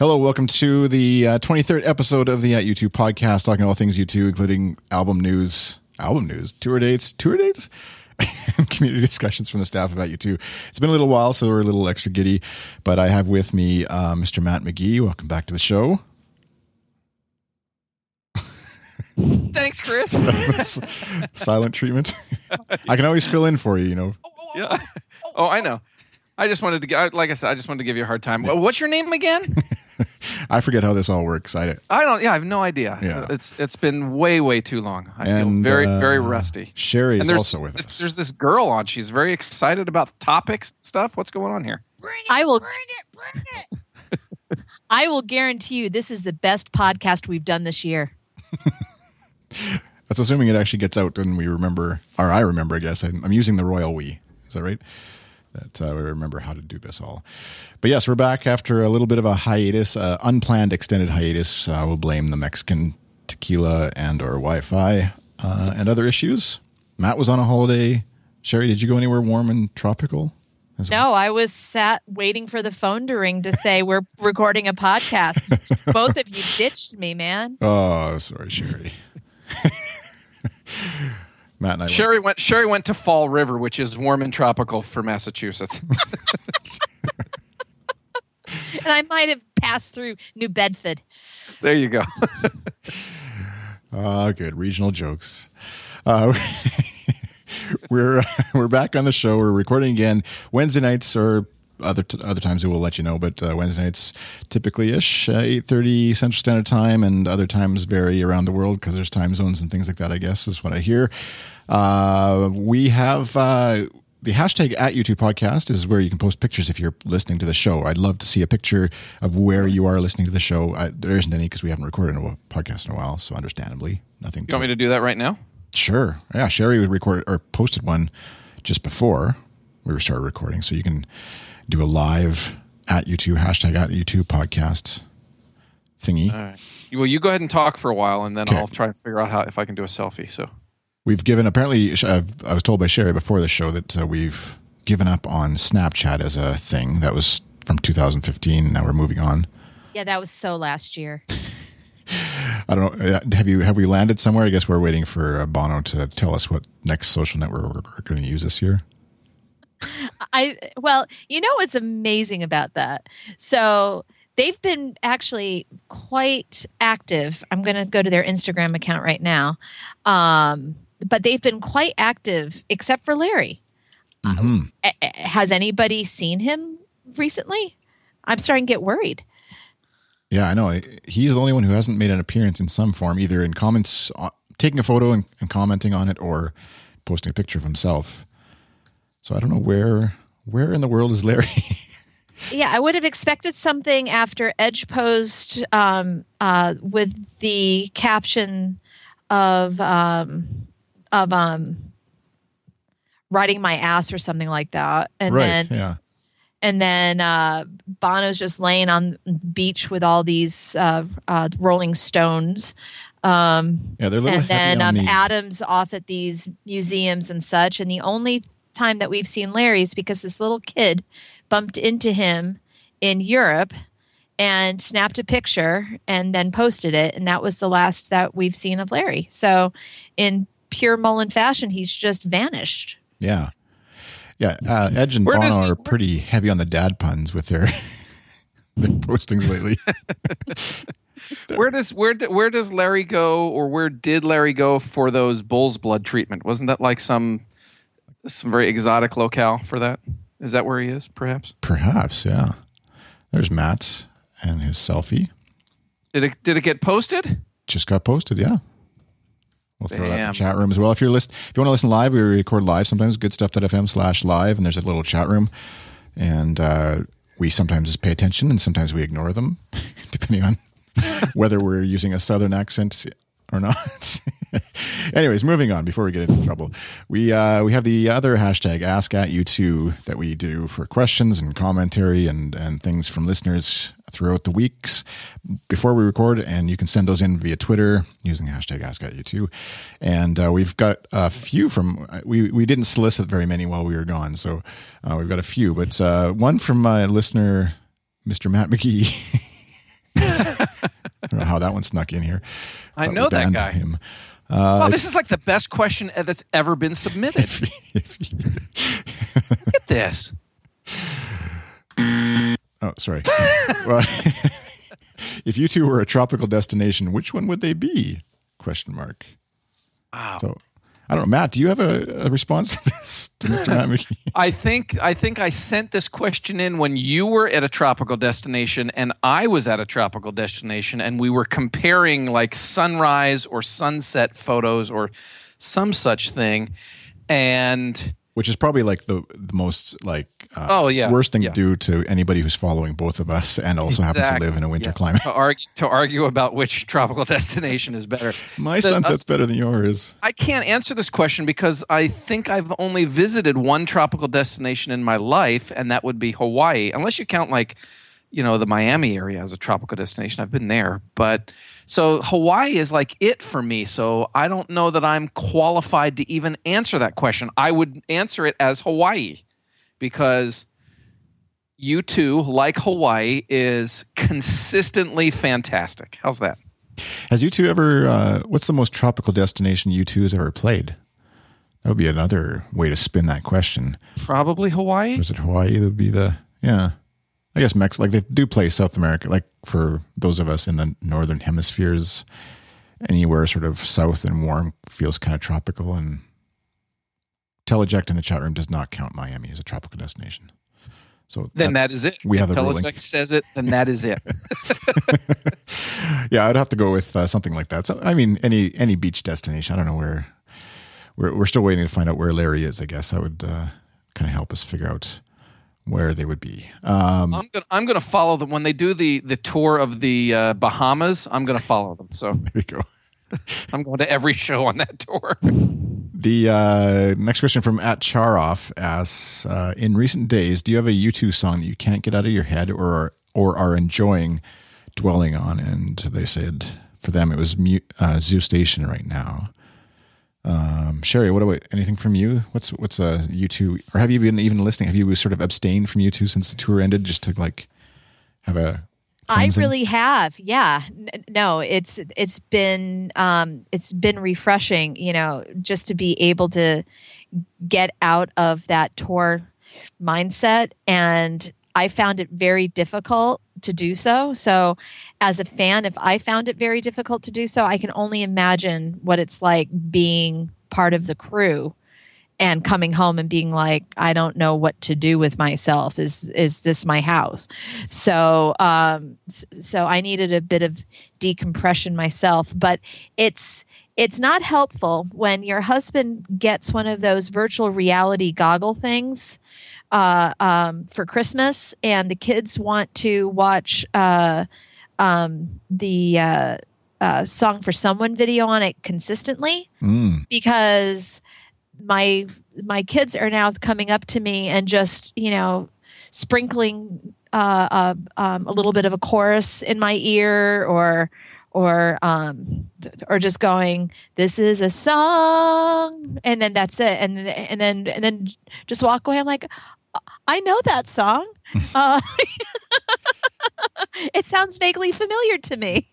Hello, welcome to the uh, 23rd episode of the At U2 podcast, talking all things U2, including album news, album news, tour dates, tour dates, and community discussions from the staff of At U2. It's been a little while, so we're a little extra giddy, but I have with me uh, Mr. Matt McGee. Welcome back to the show. Thanks, Chris. Silent treatment. I can always fill in for you, you know. yeah. Oh, I know. I just wanted to, like I said, I just wanted to give you a hard time. What's your name again? I forget how this all works. I, I don't. Yeah, I have no idea. Yeah. It's it's been way way too long. I and feel very uh, very rusty. Sherry is And there's also with this, us. there's this girl on. She's very excited about topics stuff. What's going on here? I will bring it, bring it. I will guarantee you this is the best podcast we've done this year. That's assuming it actually gets out and we remember, or I remember, I guess. I'm, I'm using the royal we. Is that right? That uh, we remember how to do this all. But yes, we're back after a little bit of a hiatus, uh, unplanned extended hiatus. Uh, we'll blame the Mexican tequila and or Wi-Fi uh, and other issues. Matt was on a holiday. Sherry, did you go anywhere warm and tropical? as well? No, I was sat waiting for the phone to ring to say we're recording a podcast. Both of you ditched me, man. Oh, sorry, Sherry. Matt and I. Sherry went. Sherry went to Fall River, which is warm and tropical for Massachusetts. And I might have passed through New Bedford. there you go. Ah, good regional jokes. Uh, we're we're back on the show. We're recording again Wednesday nights or other t- other times we will let you know. But uh, Wednesday nights typically ish uh, eight thirty Central Standard Time, and other times vary around the world because there's time zones and things like that. I guess is what I hear. Uh, we have. Uh, the hashtag at U2 podcast is where you can post pictures if you're listening to the show. I'd love to see a picture of where you are listening to the show. I, there isn't any because we haven't recorded a podcast in a while, so understandably, nothing. You want me to do that right now? Sure. Yeah, Sherry would record or posted one just before we were started recording, so you can do a live at U2 hashtag at U2 podcast thingy. All right. Well, you go ahead and talk for a while, and then Okay. I'll try and figure out how if I can do a selfie. So. We've given apparently. I've, I was told by Sherry before the show that uh, we've given up on Snapchat as a thing. That was from 2015. Now we're moving on. Yeah, that was so last year. I don't know. uh, Have you have we landed somewhere? I guess we're waiting for uh, Bono to tell us what next social network we're, we're going to use this year. I well, you know what's amazing about that? So they've been actually quite active. I'm going to go to their Instagram account right now, um, but they've been quite active, except for Larry. hmm A- a- Has anybody seen him recently? I'm starting to get worried. Yeah, I know. He's the only one who hasn't made an appearance in some form, either in comments, uh, taking a photo and, and commenting on it, or posting a picture of himself. So I don't know where where in the world is Larry. Yeah, I would have expected something after Edge post um, uh, with the caption of um, of um, riding my ass or something like that, and right? then yeah. and then uh, Bono's just laying on the beach with all these uh, uh, Rolling Stones. Um, Yeah, they're a little and then um, Adams off at these museums and such. And the only time that we've seen Larry's because this little kid bumped into him in Europe and snapped a picture and then posted it. And that was the last that we've seen of Larry. So, in pure Mullen fashion, he's just vanished. Yeah. Yeah. Uh, Edge and Where Bono he- are pretty heavy on the dad puns with their, their postings lately. Where does where where does Larry go, or where did Larry go for those bull's blood treatment? Wasn't that like some some very exotic locale for that? Is that where he is? Perhaps. Perhaps, yeah. There's Matt and his selfie. Did it did it get posted? Just got posted, yeah. We'll throw that in the chat room as well. If you're list, if you want to listen live, we record live sometimes. Goodstuff.fm slash live, and there's a little chat room, and uh, we sometimes pay attention and sometimes we ignore them, depending on whether we're using a southern accent or not. Anyways, moving on before we get into trouble. We uh, we have the other hashtag Ask at U2 that we do for questions and commentary and and things from listeners throughout the weeks before we record, and you can send those in via Twitter using hashtag Ask at U2. And uh, we've got a few from we we didn't solicit very many while we were gone, so uh, we've got a few, but uh, one from my listener, Mr. Matt McGee. how that one snuck in here. I know that guy. Him. wow, uh, this is like the best question that's ever been submitted. Look at this. Oh, sorry. well, if U2 were a tropical destination, which one would they be? Question mark. Wow. So I don't know, Matt. Do you have a, a response to this, to Mr. Matt? I think I think I sent this question in when you were at a tropical destination and I was at a tropical destination and we were comparing like sunrise or sunset photos or some such thing and Which is probably like the, the most like uh, Oh, yeah. worst thing Yeah. to do to anybody who's following both of us and also happens to live in a winter climate. to argue to argue about which tropical destination is better. My The- sunset's better than yours. I can't answer this question because I think I've only visited one tropical destination in my life, and that would be Hawaii. Unless you count like, you know, the Miami area as a tropical destination. I've been there, but so Hawaii is like it for me. So I don't know that I'm qualified to even answer that question. I would answer it as Hawaii because U2, like Hawaii, is consistently fantastic. How's that? Has U2 ever? Uh, what's the most tropical destination U2 has ever played? That would be another way to spin that question. Probably Hawaii. Was it Hawaii? That would be the yeah. I guess Mex like they do play South America. Like for those of us in the northern hemispheres, anywhere sort of south and warm feels kind of tropical. And Teleject in the chat room does not count Miami as a tropical destination. So Then that- that is it. we have the ruling. Says it, then that is it. yeah, I'd have to go with uh, something like that. So I mean, any any beach destination. I don't know where. We're we're still waiting to find out where Larry is. I guess that would uh, kind of help us figure out where they would be. Um, I'm gonna I'm gonna follow them when they do the the tour of the uh, Bahamas. I'm gonna follow them. So there you go. I'm going to every show on that tour. The uh, next question from at Charoff asks: uh, In recent days, do you have a U2 song that you can't get out of your head, or or are enjoying dwelling on? And they said for them it was Mu- uh, Zoo Station right now. Um, Sherry, what about anything from you? What's what's a U2, or have you been even listening? Have you sort of abstained from U2 since the tour ended, just to like have a? I cleansing? really have. Yeah. No, it's it's been um it's been refreshing, you know, just to be able to get out of that tour mindset and I found it very difficult to do so. So as a fan, if I found it very difficult to do so, I can only imagine what it's like being part of the crew and coming home and being like i don't know what to do with myself is is this my house so um so i needed a bit of decompression myself but it's it's not helpful when your husband gets one of those virtual reality goggle things uh, um, for Christmas, and the kids want to watch uh, um, the uh, uh, "Song for Someone" video on it consistently Mm, because my my kids are now coming up to me and just you know sprinkling uh, uh, um, a little bit of a chorus in my ear or or um or just going this is a song and then that's it. And then and then and then just walk away. I'm like i know that song uh, it sounds vaguely familiar to me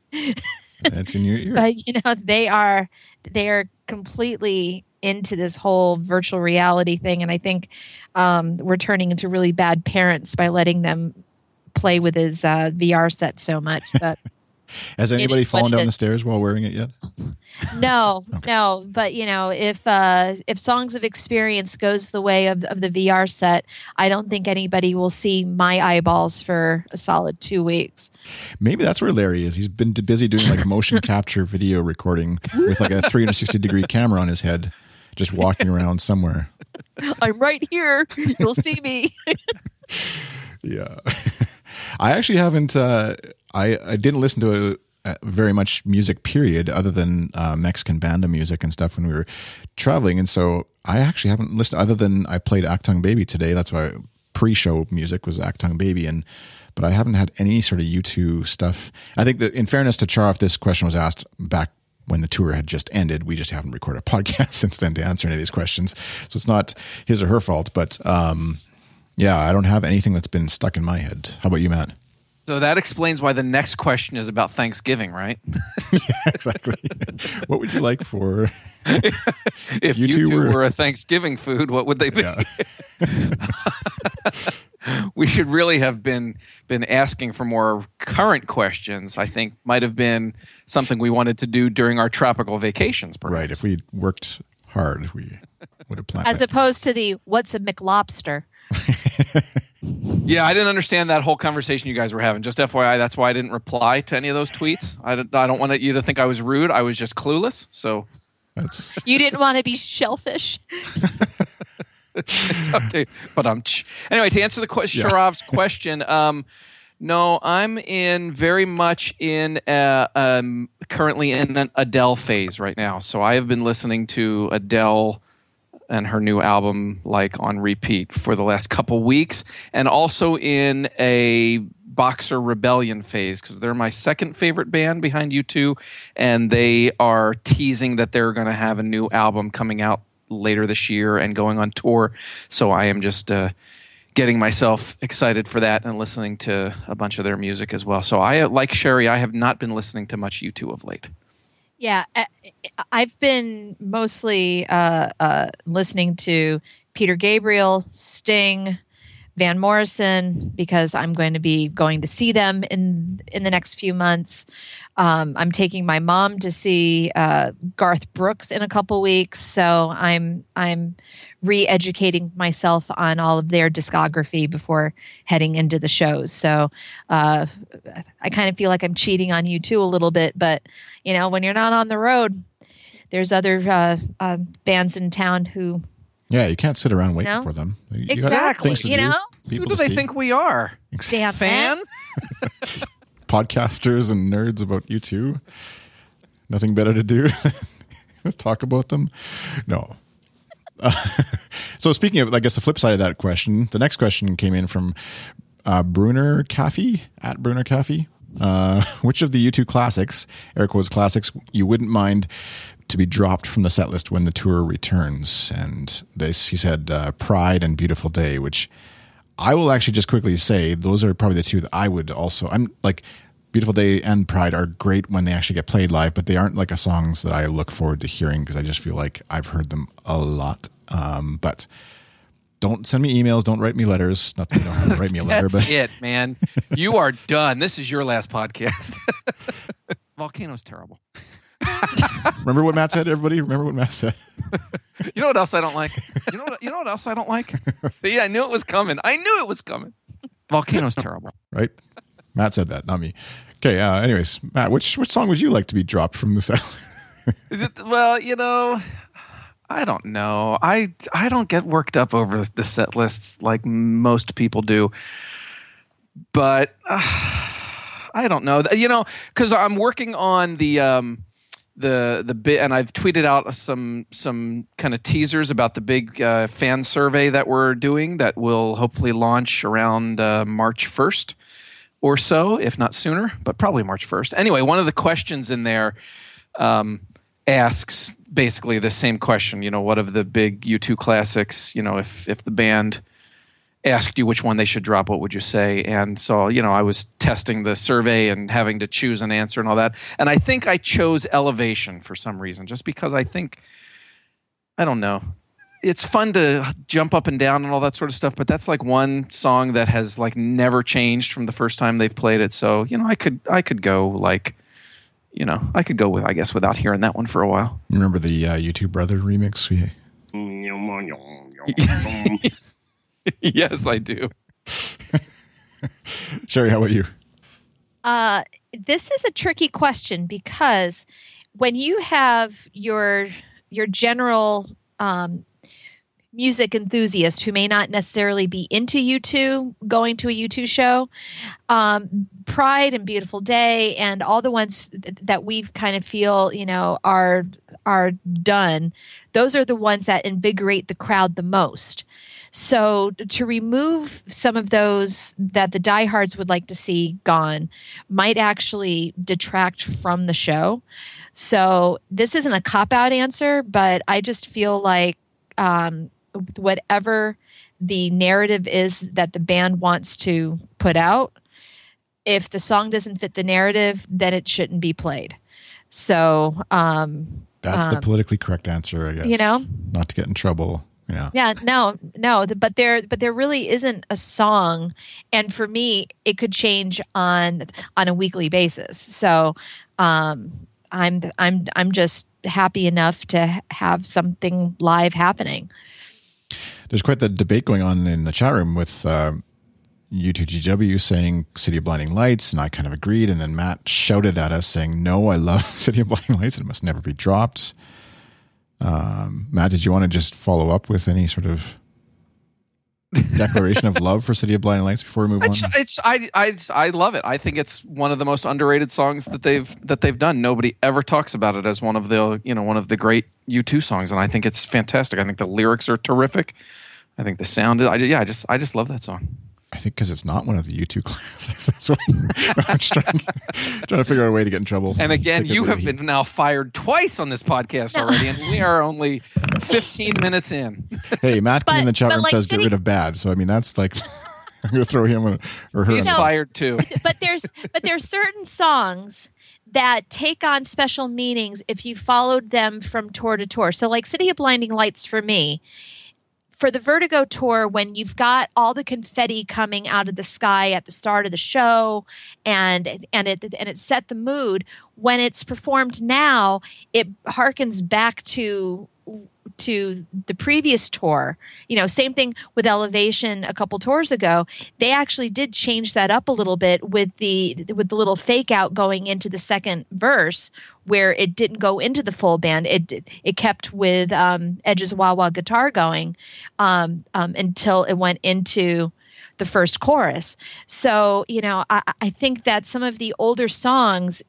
that's in your ear. but you know they are they are completely into this whole virtual reality thing and i think um, we're turning into really bad parents by letting them play with his uh, vr set so much but Has anybody fallen down the stairs while wearing it yet? no Okay. no but you know if uh if songs of experience goes the way of, of the vr set i don't think anybody will see my eyeballs for a solid two weeks Maybe that's where Larry is. He's been too busy doing like motion capture video recording with like a 360 degree camera on his head, just walking around somewhere. i'm right here you'll see me Yeah. I actually haven't, uh, I, I didn't listen to a, a very much music period other than uh, Mexican banda music and stuff when we were traveling. And so I actually haven't listened other than I played Achtung Baby today. That's why pre-show music was Achtung Baby. And, but I haven't had any sort of U2 stuff. I think that in fairness to Char, if this question was asked back when the tour had just ended, we just haven't recorded a podcast since then to answer any of these questions. So it's not his or her fault, but, um, yeah, I don't have anything that's been stuck in my head. How about you, Matt? So that explains why the next question is about Thanksgiving, right? yeah, exactly. what would you like for? if you, two, were... were... a Thanksgiving food, what would they be? Yeah. we should really have been been asking for more current questions. I think might have been something we wanted to do during our tropical vacations. Perhaps. Right. If we worked hard, we would have planned. As that. opposed to the "What's a McLobster." yeah, I didn't understand that whole conversation you guys were having. Just FYI, that's why I didn't reply to any of those tweets. I don't, I don't want you to think I was rude. I was just clueless. So that's... you didn't want to be shellfish. it's okay, but I'm. Ch- anyway, to answer the question, yeah. Sharav's question, um, no, I'm in very much in uh, um, currently in an Adele phase right now. So I have been listening to Adele and her new album like on repeat for the last couple weeks, and also in a Boxer Rebellion phase because they're my second favorite band behind U2, and they are teasing that they're going to have a new album coming out later this year and going on tour. So I am just uh, getting myself excited for that and listening to a bunch of their music as well. So I, like Sherry, I have not been listening to much U2 of late. Yeah, I've been mostly uh, uh, listening to Peter Gabriel, Sting, Van Morrison because I'm going to be going to see them in in the next few months. Um, I'm taking my mom to see uh, Garth Brooks in a couple weeks, so I'm I'm re-educating myself on all of their discography before heading into the shows. So uh, I kind of feel like I'm cheating on U2 a little bit, but you know, when you're not on the road, there's other uh, uh bands in town who yeah, you can't sit around waiting for them. You exactly. You know, People who do they see. think we are? Damn fans, podcasters, and nerds about U2. Nothing better to do. Talk about them. No. So speaking of, I guess the flip side of that question, the next question came in from uh, Bruner Caffey at Bruner Caffey. Uh, which of the U2 classics, air quotes classics, you wouldn't mind to be dropped from the set list when the tour returns. And this, he said, uh, Pride and Beautiful Day, which I will actually just quickly say those are probably the two that I would also. I'm like Beautiful Day and Pride are great when they actually get played live, but they aren't like a songs that I look forward to hearing because I just feel like I've heard them a lot. Um, but don't send me emails. Don't write me letters. Not that you don't have to write me a letter, but it, man, you are done. This is your last podcast. Volcano's terrible. remember what Matt said, everybody? Remember what Matt said? you know what else I don't like? You know what, you know what else I don't like? See, I knew it was coming. I knew it was coming. Volcano's terrible. Right? Matt said that, not me. Okay, uh, anyways, Matt, which which song would you like to be dropped from the set? well, you know, I don't know. I I don't get worked up over the set lists like most people do. But uh, I don't know. You know, cuz I'm working on the um the the bit and I've tweeted out some some kind of teasers about the big uh, fan survey that we're doing that will hopefully launch around uh, March 1st or so, if not sooner, but probably March 1st. Anyway, one of the questions in there um, asks basically the same question. You know, what of the big U2 classics? You know, if if the band asked you which one they should drop, what would you say? And so, you know, I was testing the survey and having to choose an answer and all that. And I think I chose Elevation for some reason, just because I think, I don't know. It's fun to jump up and down and all that sort of stuff, but that's like one song that has like never changed from the first time they've played it. So, you know, I could I could go like you know, I could go with I guess without hearing that one for a while. Remember the uh, U2 Brother remix? We yes, I do. Sherry, how about you? Uh, this is a tricky question because when you have your your general um, music enthusiast who may not necessarily be into U2 going to a U2 show, um, Pride and Beautiful Day and all the ones th- that we kind of feel, you know, are are done. Those are the ones that invigorate the crowd the most. So to remove some of those that the diehards would like to see gone might actually detract from the show. So this isn't a cop out answer, but I just feel like um, whatever the narrative is that the band wants to put out, if the song doesn't fit the narrative, then it shouldn't be played. So, um, That's the Um, politically correct answer, I guess. you know? not to get in trouble. Yeah. yeah, no, no, but there, but there really isn't a song, and for me, it could change on on a weekly basis. So, um, I'm I'm I'm just happy enough to have something live happening. There's quite the debate going on in the chat room with uh, U2GW saying City of Blinding Lights, and I kind of agreed. And then Matt shouted at us saying, No, I love City of Blinding Lights. It must never be dropped. Um, Matt, did you want to just follow up with any sort of declaration of love for City of Blinding Lights before we move on? It's, it's I, I I love it. I think it's one of the most underrated songs that they've that they've done. Nobody ever talks about it as one of the you know one of the great U two songs, and I think it's fantastic. I think the lyrics are terrific. I think the sound. I, yeah, I just I just love that song. I think because it's not one of the U2 classes. That's why I'm trying, trying to figure out a way to get in trouble. And again, you have been now fired twice on this podcast already, and we are only 15 minutes in. Hey, Matt But- in the chat but room like says get City- rid of bad. So I mean, that's like I'm going to throw him on- or her. He's on the- No. fired too. but there's but there's certain songs that take on special meanings if you followed them from tour to tour. So like City of Blinding Lights for me, for the Vertigo tour when you've got all the confetti coming out of the sky at the start of the show and and it and it set the mood when it's performed now it harkens back to to the previous tour. You know same thing with elevation a couple tours ago. They actually did change that up a little bit with the with the little fake out going into the second verse where it didn't go into the full band. It it kept with um edge's wah wah guitar going um, um until it went into the first chorus. So you know i i think that some of the older songs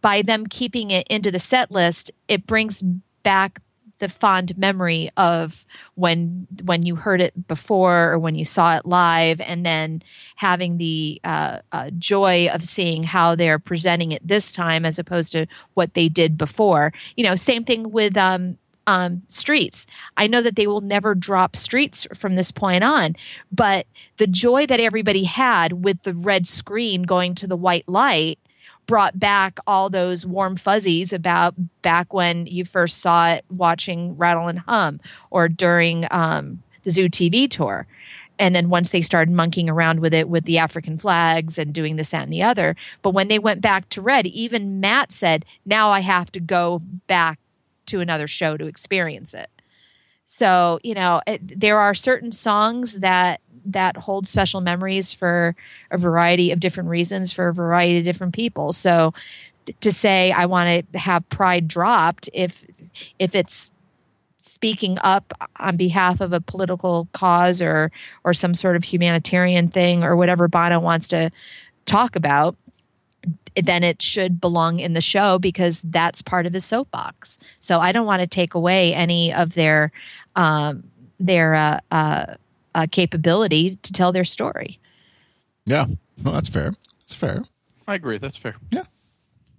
by them keeping it into the set list it brings back the fond memory of when when you heard it before or when you saw it live and then having the uh, uh, joy of seeing how they're presenting it this time as opposed to what they did before. You know same thing with um, um, streets. I know that they will never drop streets from this point on but the joy that everybody had with the red screen going to the white light brought back all those warm fuzzies about back when you first saw it watching Rattle and Hum or during um, the Zoo TV tour. And then once they started monkeying around with it with the African flags and doing this, that, and the other. But when they went back to Red, even Matt said, now I have to go back to another show to experience it. So, you know, it, there are certain songs that that hold special memories for a variety of different reasons for a variety of different people. So to say I want to have pride dropped if if it's speaking up on behalf of a political cause or or some sort of humanitarian thing or whatever Bono wants to talk about then it should belong in the show because that's part of his soapbox. So I don't want to take away any of their um, their uh, uh, uh, capability to tell their story. Yeah, no, that's fair. That's fair. I agree. That's fair. Yeah.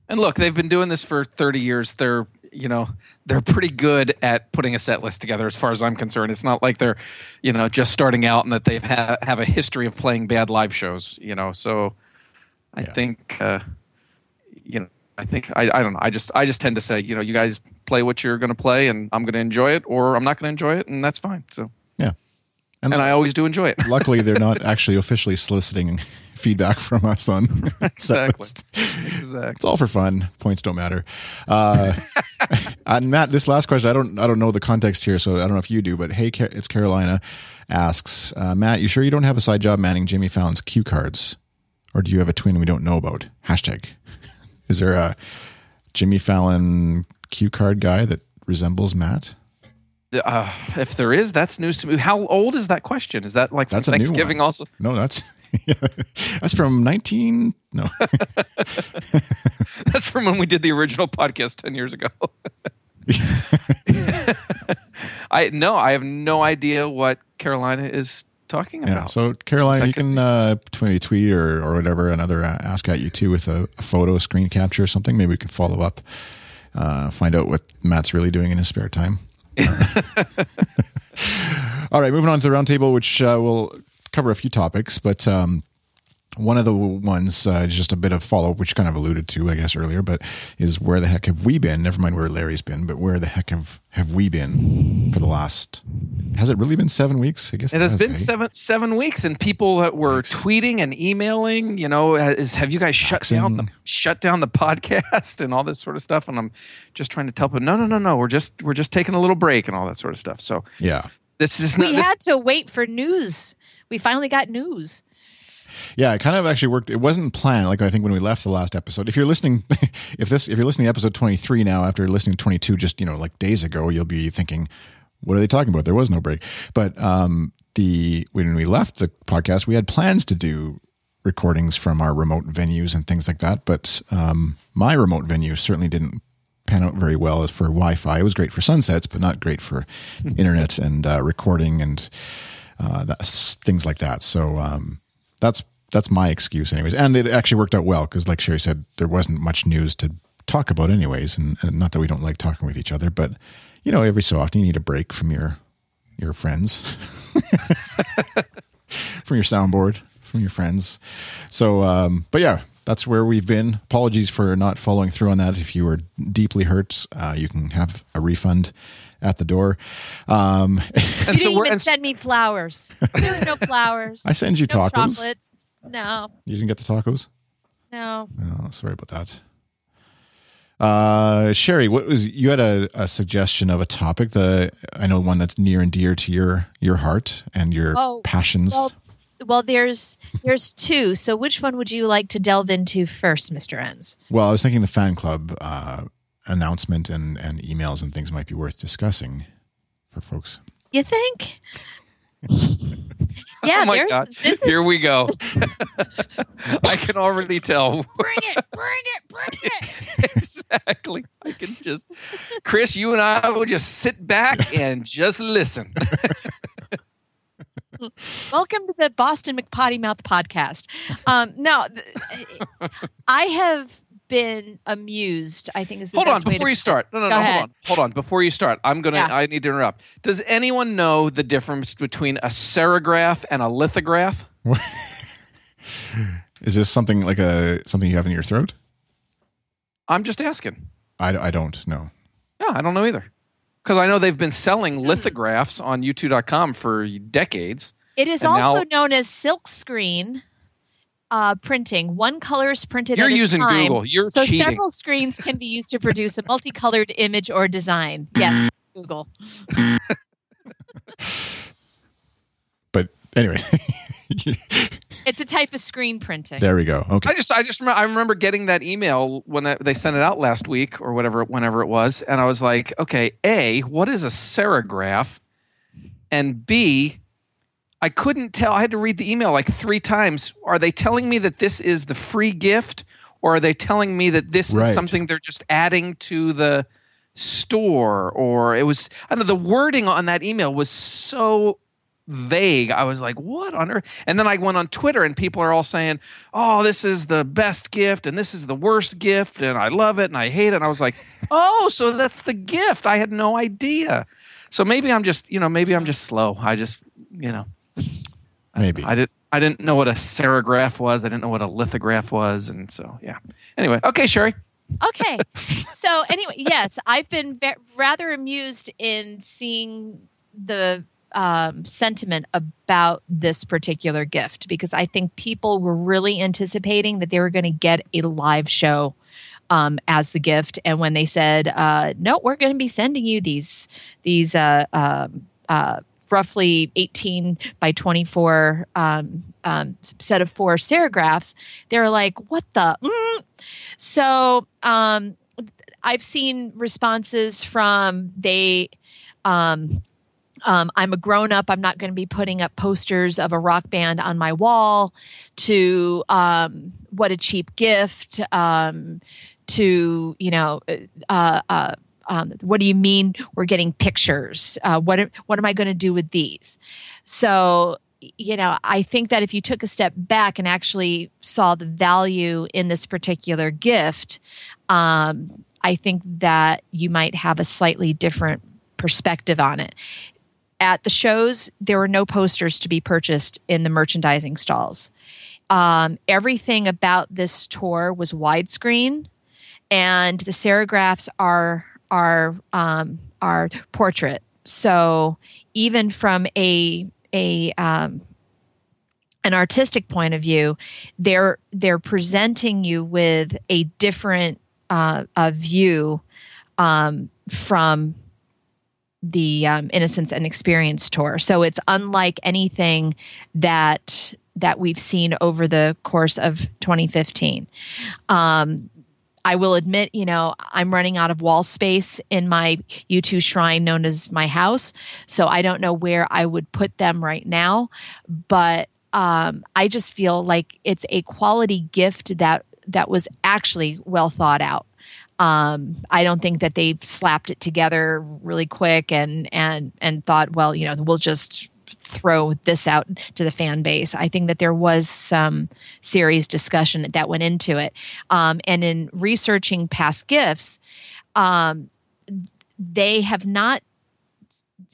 And look, they've been doing this for 30 years. They're, you know, they're pretty good at putting a set list together as far as I'm concerned. It's not like they're, you know, just starting out and that they've ha- have a history of playing bad live shows, you know. So I Yeah. think uh you know, I think I, I don't know. I just I just tend to say, you know, you guys play what you're going to play and I'm going to enjoy it or I'm not going to enjoy it and that's fine. So Yeah. And, and I always do enjoy it. luckily, they're not actually officially soliciting feedback from us on Exactly. exactly. It's all for fun. Points don't matter. Uh, and Matt, this last question, I don't, I don't know the context here, so I don't know if you do. But hey, it's Carolina asks uh, Matt, you sure you don't have a side job manning Jimmy Fallon's cue cards, or do you have a twin we don't know about? Hashtag. Is there a Jimmy Fallon cue card guy that resembles Matt? Uh, if there is, that's news to me. How old is that question? Is that like That's Thanksgiving also? No, that's that's from nineteen. No, That's from when we did the original podcast 10 years ago. I no, I have no idea what Carolina is talking about. Yeah. So Caroline, That you can uh, maybe tweet or, or whatever another uh, ask at U2 with a, a photo screen capture or something. Maybe we can follow up, uh, find out what Matt's really doing in his spare time. All right, moving on to the roundtable, which uh, will cover a few topics, but um, one of the ones, uh, just a bit of follow up, which kind of alluded to, I guess, earlier, but is where the heck have we been? Never mind where Larry's been, but where the heck have, have we been for the last? Has it really been seven weeks? I guess It has been eh? seven seven weeks, and people that were Weeks. tweeting and emailing. You know, is have you guys shut down the shut down the podcast and all this sort of stuff? And I'm just trying to tell them, no, no, no, no. We're just we're just taking a little break and all that sort of stuff. So Yeah. this is We not. This, had to wait for news. We finally got news. Yeah, it kind of actually worked. It wasn't planned. Like I think when we left the last episode. If you're listening, if this, if you're listening to episode 23 now, after listening to 22, just you know, like days ago, you'll be thinking, "What are they talking about?" There was no break. But um, the when we left the podcast, we had plans to do recordings from our remote venues and things like that. But um, my remote venue certainly didn't pan out very well as for Wi-Fi. It was great for sunsets, but not great for internet and uh, recording and uh, things like that. So um, that's that's my excuse, anyways. And it actually worked out well because, like Sherry said, there wasn't much news to talk about, anyways. And, and not that we don't like talking with each other, but you know, every so often you need a break from your your friends, from your soundboard, from your friends. So, um, but yeah, that's where we've been. Apologies for not following through on that. If you were deeply hurt, uh, you can have a refund at the door. Um, You and so didn't we're even and, send me flowers. There were no flowers. I send you no tacos. chocolates. No, You didn't get the tacos? no. Oh, sorry about that. Uh, Sherry, what was you had a, a suggestion of a topic that I know one that's near and dear to your your heart and your Oh, passions. Well, well, there's there's two. So which one would you like to delve into first, Mr. Enns? Well, I was thinking the fan club uh, announcement and and emails and things might be worth discussing for folks. You think? yeah, oh my there's god, this is here we go. I can already tell bring it, bring it, bring it. exactly. I can just, Chris, you and I will just sit back and just listen. Welcome to the Boston McPotty Mouth podcast. Um, no, th- I have been amused. I think is the hold best on way before to you start. No, no, Go no. ahead. Hold on. Hold on. Before you start, I'm gonna. Yeah. I need to interrupt. Does anyone know the difference between a serigraph and a lithograph? Is this something like a something you have in your throat? I'm just asking. I, I don't know. Yeah, I don't know either. Because I know they've been selling Hmm. lithographs on U2.com for decades. It is also now- known as silk screen uh, printing. One color is printed. You're at a using time. Google. You're so cheating. several screens can be used to produce a multicolored image or design. Yes, Google. But anyway, It's a type of screen printing. there we go. Okay. I just, I just, remember, I remember getting that email when I- they sent it out last week or whatever, whenever it was, and I was like, okay, a, what is a serigraph, and b, I couldn't tell. I had to read the email like three times. Are they telling me that this is the free gift, or are they telling me that this Right. is something they're just adding to the store? Or it was, I don't know, the wording on that email was so vague. I was like, what on earth? And then I went on Twitter and people are all saying, oh, this is the best gift and this is the worst gift and I love it and I hate it. And I was like, oh, so that's the gift. I had no idea. So maybe I'm just, you know, maybe I'm just slow. I just, you know, I- Maybe. I didn't. I didn't know what a serigraph was. I didn't know what a lithograph was, and so yeah. Anyway, okay, Sherry. Okay. so anyway, yes, I've been ve- rather amused in seeing the um, sentiment about this particular gift because I think people were really anticipating that they were going to get a live show um, as the gift, and when they said, uh, "No, we're going to be sending you these these uh, um, uh, roughly 18 by 24 um, um, set of four serigraphs," they were like, "What the?" Mm. So um, I've seen responses from they. Um, um, I'm a grown up. I'm not going to be putting up posters of a rock band on my wall. To um, what a cheap gift. Um, to you know, uh, uh, um, what do you mean we're getting pictures? Uh, what what am I going to do with these? So you know, I think that if you took a step back and actually saw the value in this particular gift, um, I think that you might have a slightly different perspective on it. At the shows, there were no posters to be purchased in the merchandising stalls. Um, everything about this tour was widescreen, and the serigraphs are are um, are portrait. So even from a a um, an artistic point of view, they're they're presenting you with a different uh, a view um, from the um, Innocence and Experience tour. So it's unlike anything that that we've seen over the course of 2015. Um, I will admit, you know, I'm running out of wall space in my U2 shrine known as my house. So I don't know where I would put them right now. But um, I just feel like it's a quality gift that that was actually well thought out. Um, I don't think that they slapped it together really quick and and and thought, well, you know, we'll just throw this out to the fan base. I think that there was some serious discussion that went into it. Um, and in researching past gifts, um, they have not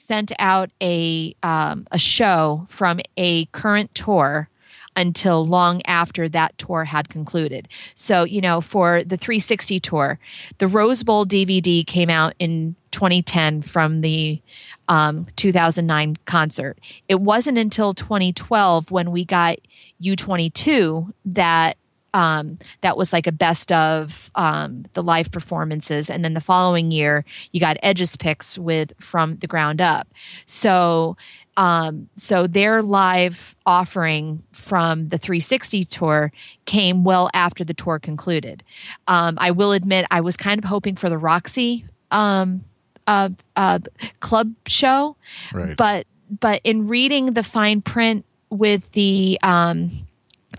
sent out a um, a show from a current tour until long after that tour had concluded. So, you know, for the 360 tour, the Rose Bowl DVD came out in 2010 from the um, 2009 concert. It wasn't until 2012 when we got U22 that um, that was like a best of um, the live performances, and then the following year you got Edge's picks with from the ground up. So, um, so their live offering from the 360 tour came well after the tour concluded. Um, I will admit I was kind of hoping for the Roxy um, uh, uh, club show, Right. but but in reading the fine print with the um,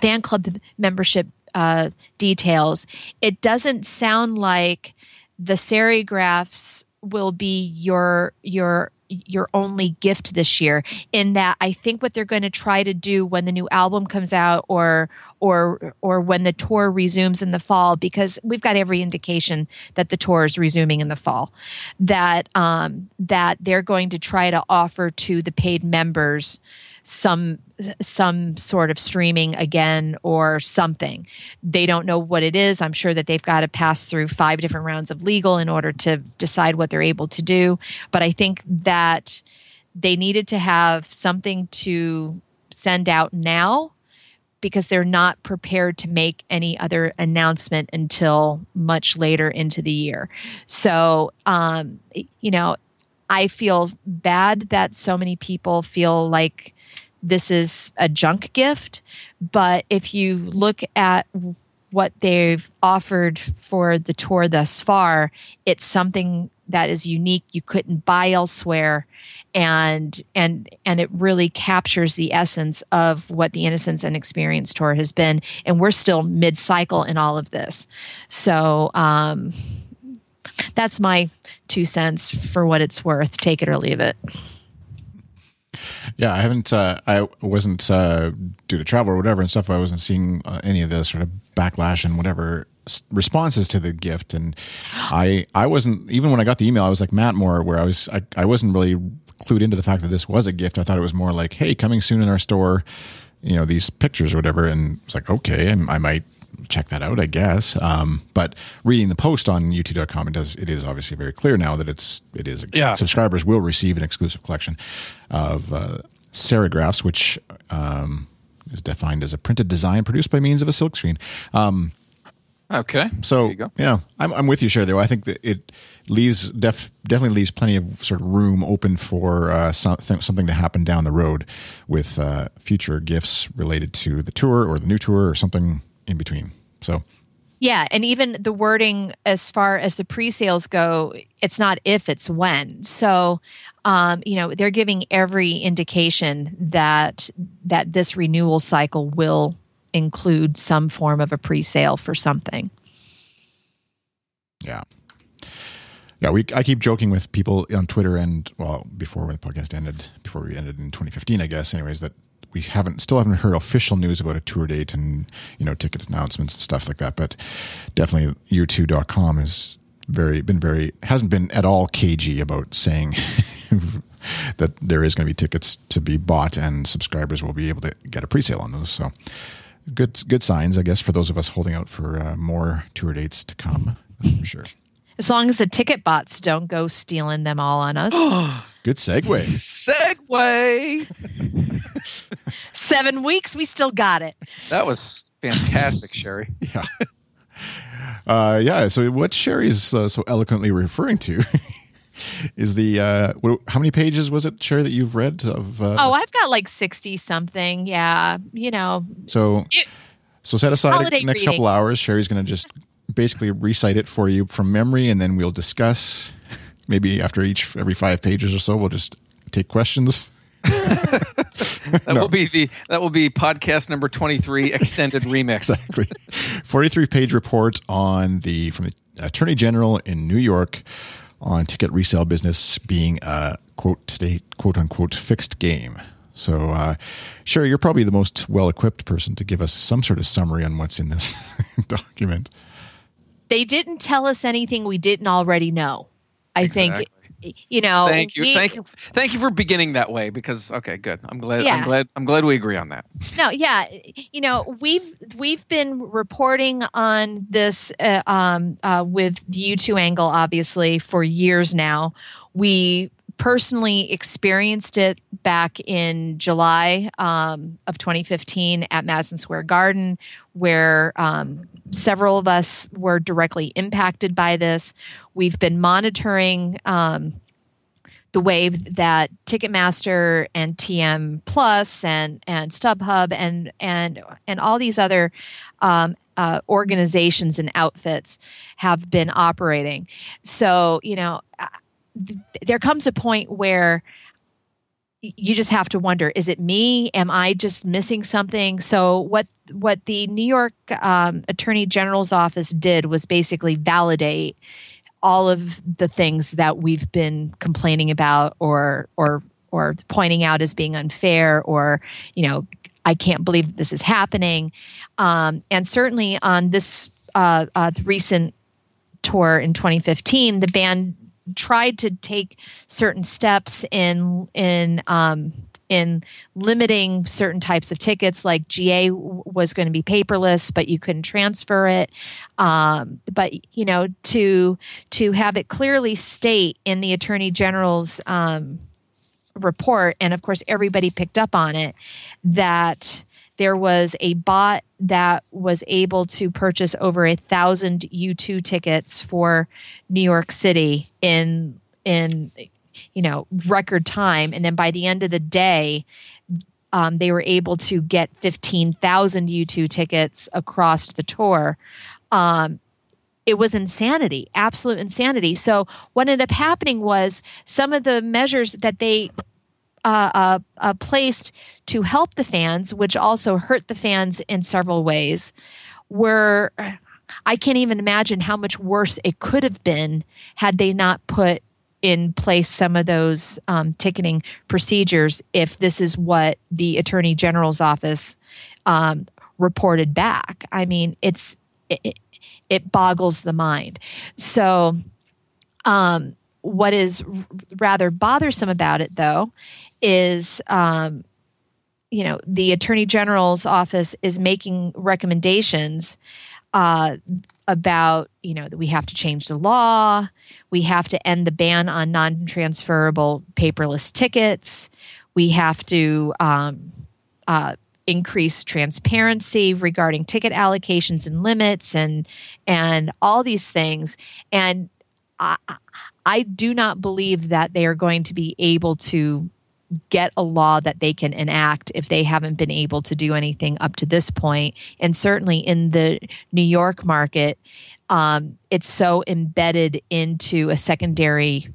fan club membership uh, details, it doesn't sound like the serigraphs will be your your your only gift this year in that I think what they're going to try to do when the new album comes out or or or when the tour resumes in the fall because we've got every indication that the tour is resuming in the fall that um that they're going to try to offer to the paid members some some sort of streaming again or something. They don't know what it is. I'm sure that they've got to pass through five different rounds of legal in order to decide what they're able to do. But I think that they needed to have something to send out now because they're not prepared to make any other announcement until much later into the year. So, um, you know, I feel bad that so many people feel like this is a junk gift. But if you look at what they've offered for the tour thus far, it's something that is unique. You couldn't buy elsewhere. And and and it really captures the essence of what the innocence and experience tour has been. And we're still mid-cycle in all of this. So um that's my two cents for what it's worth. Take it or leave it Yeah, I haven't. Uh, I wasn't uh, due to travel or whatever and stuff. I wasn't seeing uh, any of the sort of backlash and whatever responses to the gift, and I I wasn't even when I got the email. I was like Matt Moore, where I was I, I wasn't really clued into the fact that this was a gift. I thought it was more like, hey, coming soon in our store, you know, these pictures or whatever, and it's like, okay, I, I might check that out, I guess. Um, but reading the post on u2.com, it does it is obviously very clear now that it's it is Yeah. subscribers will receive an exclusive collection of uh, serigraphs, which um, is defined as a printed design produced by means of a silkscreen. Um, Okay. so there you go. yeah, I'm, I'm with you, Sher. Though I think that it leaves def, definitely leaves plenty of sort of room open for uh, something something to happen down the road with uh, future gifts related to the tour or the new tour or something in between. So Yeah, and even the wording as far as the pre-sales go, it's not if, it's when. So, um, you know, they're giving every indication that that this renewal cycle will include some form of a pre-sale for something. Yeah. Yeah, we I keep joking with people on Twitter and well, before when the podcast ended, before we ended in 2015, I guess, anyways, that we haven't still haven't heard official news about a tour date and you know ticket announcements and stuff like that. But definitely u2.com has very been very hasn't been at all cagey about saying that there is going to be tickets to be bought and subscribers will be able to get a pre-sale on those. So good good signs, I guess, for those of us holding out for uh, more tour dates to come. I'm sure. As long as the ticket bots don't go stealing them all on us. Good segue. Segway. Seven weeks, we still got it. That was fantastic, Sherry. yeah. Uh, yeah. So what Sherry is uh, so eloquently referring to is the uh, what, how many pages was it, Sherry, that you've read of? Uh, Oh, I've got like 60 something. Yeah. You know, so you- so set aside the next reading. couple hours. Sherry's going to just basically recite it for you from memory, and then we'll discuss. Maybe after each every five pages or so, we'll just take questions. That No. will be the that will be podcast number twenty three extended remix. exactly 43 page report on the from the attorney general in new york on ticket resale business being a quote today quote unquote fixed game so uh sure you're probably the most well equipped person to give us some sort of summary on what's in this document they didn't tell us anything we didn't already know. I think, you know, Thank you, we- thank you, thank you for beginning that way. Because okay, good. I'm glad. yeah. I'm glad. I'm glad we agree on that. No, yeah, you know, we've we've been reporting on this uh, um, uh, with the U2 angle, obviously, for years now. We personally experienced it back in July um, of 2015 at Madison Square Garden, where um, several of us were directly impacted by this. We've been monitoring. Um, the way that Ticketmaster and TM Plus and and StubHub and and and all these other um, uh, organizations and outfits have been operating. So you know, uh, th- there comes a point where you just have to wonder: Is it me? Am I just missing something? So what what the New York um, Attorney General's office did was basically validate all of the things that we've been complaining about or or or pointing out as being unfair or you know I can't believe this is happening um, and certainly on this uh, uh, recent tour in 2015 the band tried to take certain steps in in um, in limiting certain types of tickets like GA was going to be paperless but you couldn't transfer it. Um, but you know to to have it clearly state in the attorney general's um, report and of course everybody picked up on it that there was a bot that was able to purchase over a thousand u2 tickets for new york city in in you know record time and then by the end of the day um, they were able to get 15,000 U2 tickets across the tour. Um, it was insanity, absolute insanity. So what ended up happening was some of the measures that they uh, uh, uh, placed to help the fans, which also hurt the fans in several ways, were I can't even imagine how much worse it could have been had they not put in place some of those um, ticketing procedures if this is what the attorney general's office um, reported back. I mean, it's it, it boggles the mind. So, um, what is rather bothersome about it, though, is um, you know the attorney general's office is making recommendations uh, about you know that we have to change the law we have to end the ban on non-transferable paperless tickets we have to um, uh, increase transparency regarding ticket allocations and limits and and all these things. And I, I do not believe that they are going to be able to get a law that they can enact if they haven't been able to do anything up to this point. And certainly in the New York market, um, it's so embedded into a secondary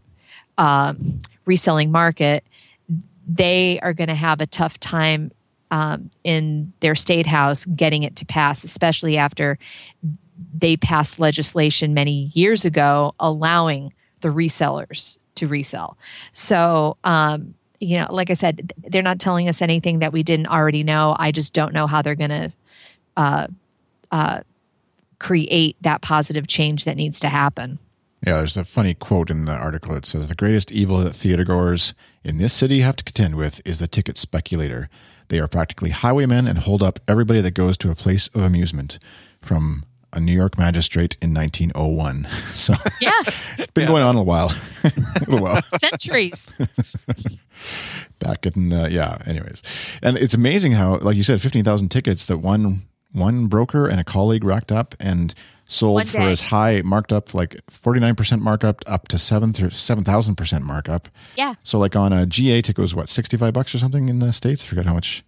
um, reselling market, they are going to have a tough time um, in their state house getting it to pass, especially after they passed legislation many years ago allowing the resellers to resell. So, um, you know, like I said, they're not telling us anything that we didn't already know. I just don't know how they're going to uh, uh, create that positive change that needs to happen. Yeah, there's a funny quote in the article. It says, The greatest evil that theatergoers in this city have to contend with is the ticket speculator. They are practically highwaymen and hold up everybody that goes to a place of amusement from a New York magistrate in 1901. So Yeah, it's been going on a while. a while. centuries. back in uh, yeah anyways and it's amazing how like you said 15,000 tickets that one one broker and a colleague racked up and sold for as high marked up like 49% markup up to 7 7000% markup Yeah. so like on a GA ticket was what 65 bucks or something in the states I forget how much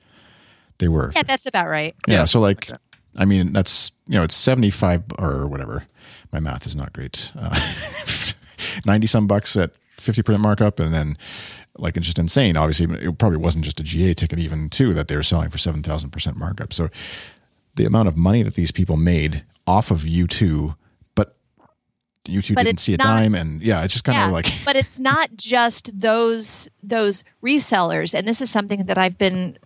they were Yeah, that's about right. yeah, Yeah, so like. I mean, that's you know, it's seventy five or whatever. My math is not great. Uh, Ninety some bucks at fifty percent markup, and then like it's just insane. Obviously, it probably wasn't just a GA ticket, even too, that they were selling for seven thousand percent markup. So the amount of money that these people made off of U two, but U two didn't see a not- dime, and yeah, it's just kind of yeah, like but it's not just those those resellers, and this is something that I've been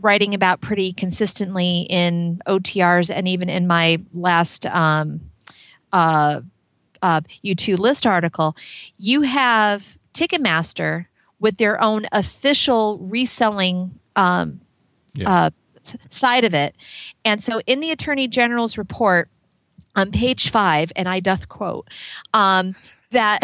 writing about pretty consistently in OTRs and even in my last um, uh, uh, U2 list article. You have Ticketmaster with their own official reselling um, Yeah. uh, side of it, and so in the Attorney General's report on page five, and I doth quote um, that.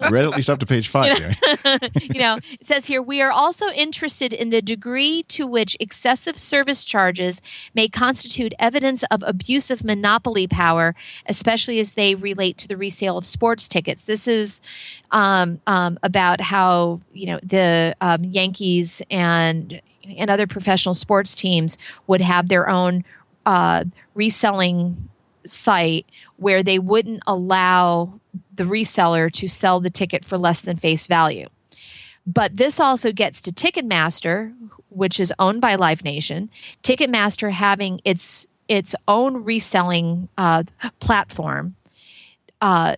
read at least up to page five. You yeah. you know, it says here we are also interested in the degree to which excessive service charges may constitute evidence of abusive monopoly power, especially as they relate to the resale of sports tickets. This is um, um, about how you know the um, Yankees and and other professional sports teams would have their own uh, reselling site where they wouldn't allow the reseller to sell the ticket for less than face value. But this also gets to Ticketmaster, which is owned by Live Nation. Ticketmaster having its its own reselling uh, platform, uh,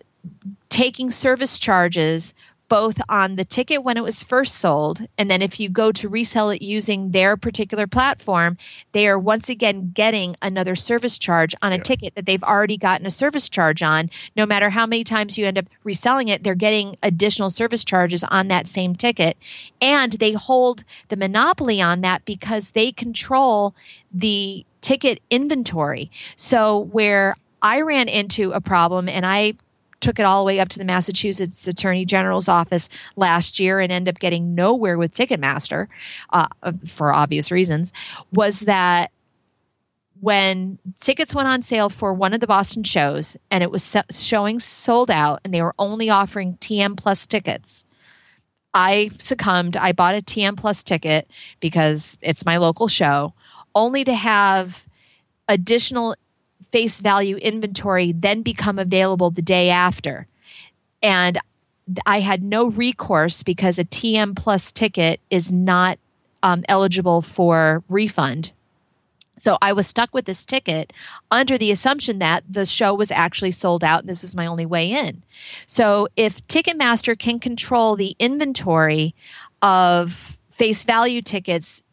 taking service charges both on the ticket when it was first sold, and then if you go to resell it using their particular platform, they are once again getting another service charge on a Yeah. ticket that they've already gotten a service charge on. No matter how many times you end up reselling it, they're getting additional service charges on that same ticket. And they hold the monopoly on that because they control the ticket inventory. So, where I ran into a problem and I took it all the way up to the Massachusetts Attorney General's office last year and ended up getting nowhere with Ticketmaster uh, for obvious reasons, was that when tickets went on sale for one of the Boston shows and it was se- showing sold out and they were only offering TM plus tickets. I succumbed. I bought a TM plus ticket because it's my local show, only to have additional face value inventory then become available the day after. And I had no recourse because a TM plus ticket is not um, eligible for refund. So I was stuck with this ticket under the assumption that the show was actually sold out and this was my only way in. So if Ticketmaster can control the inventory of face value tickets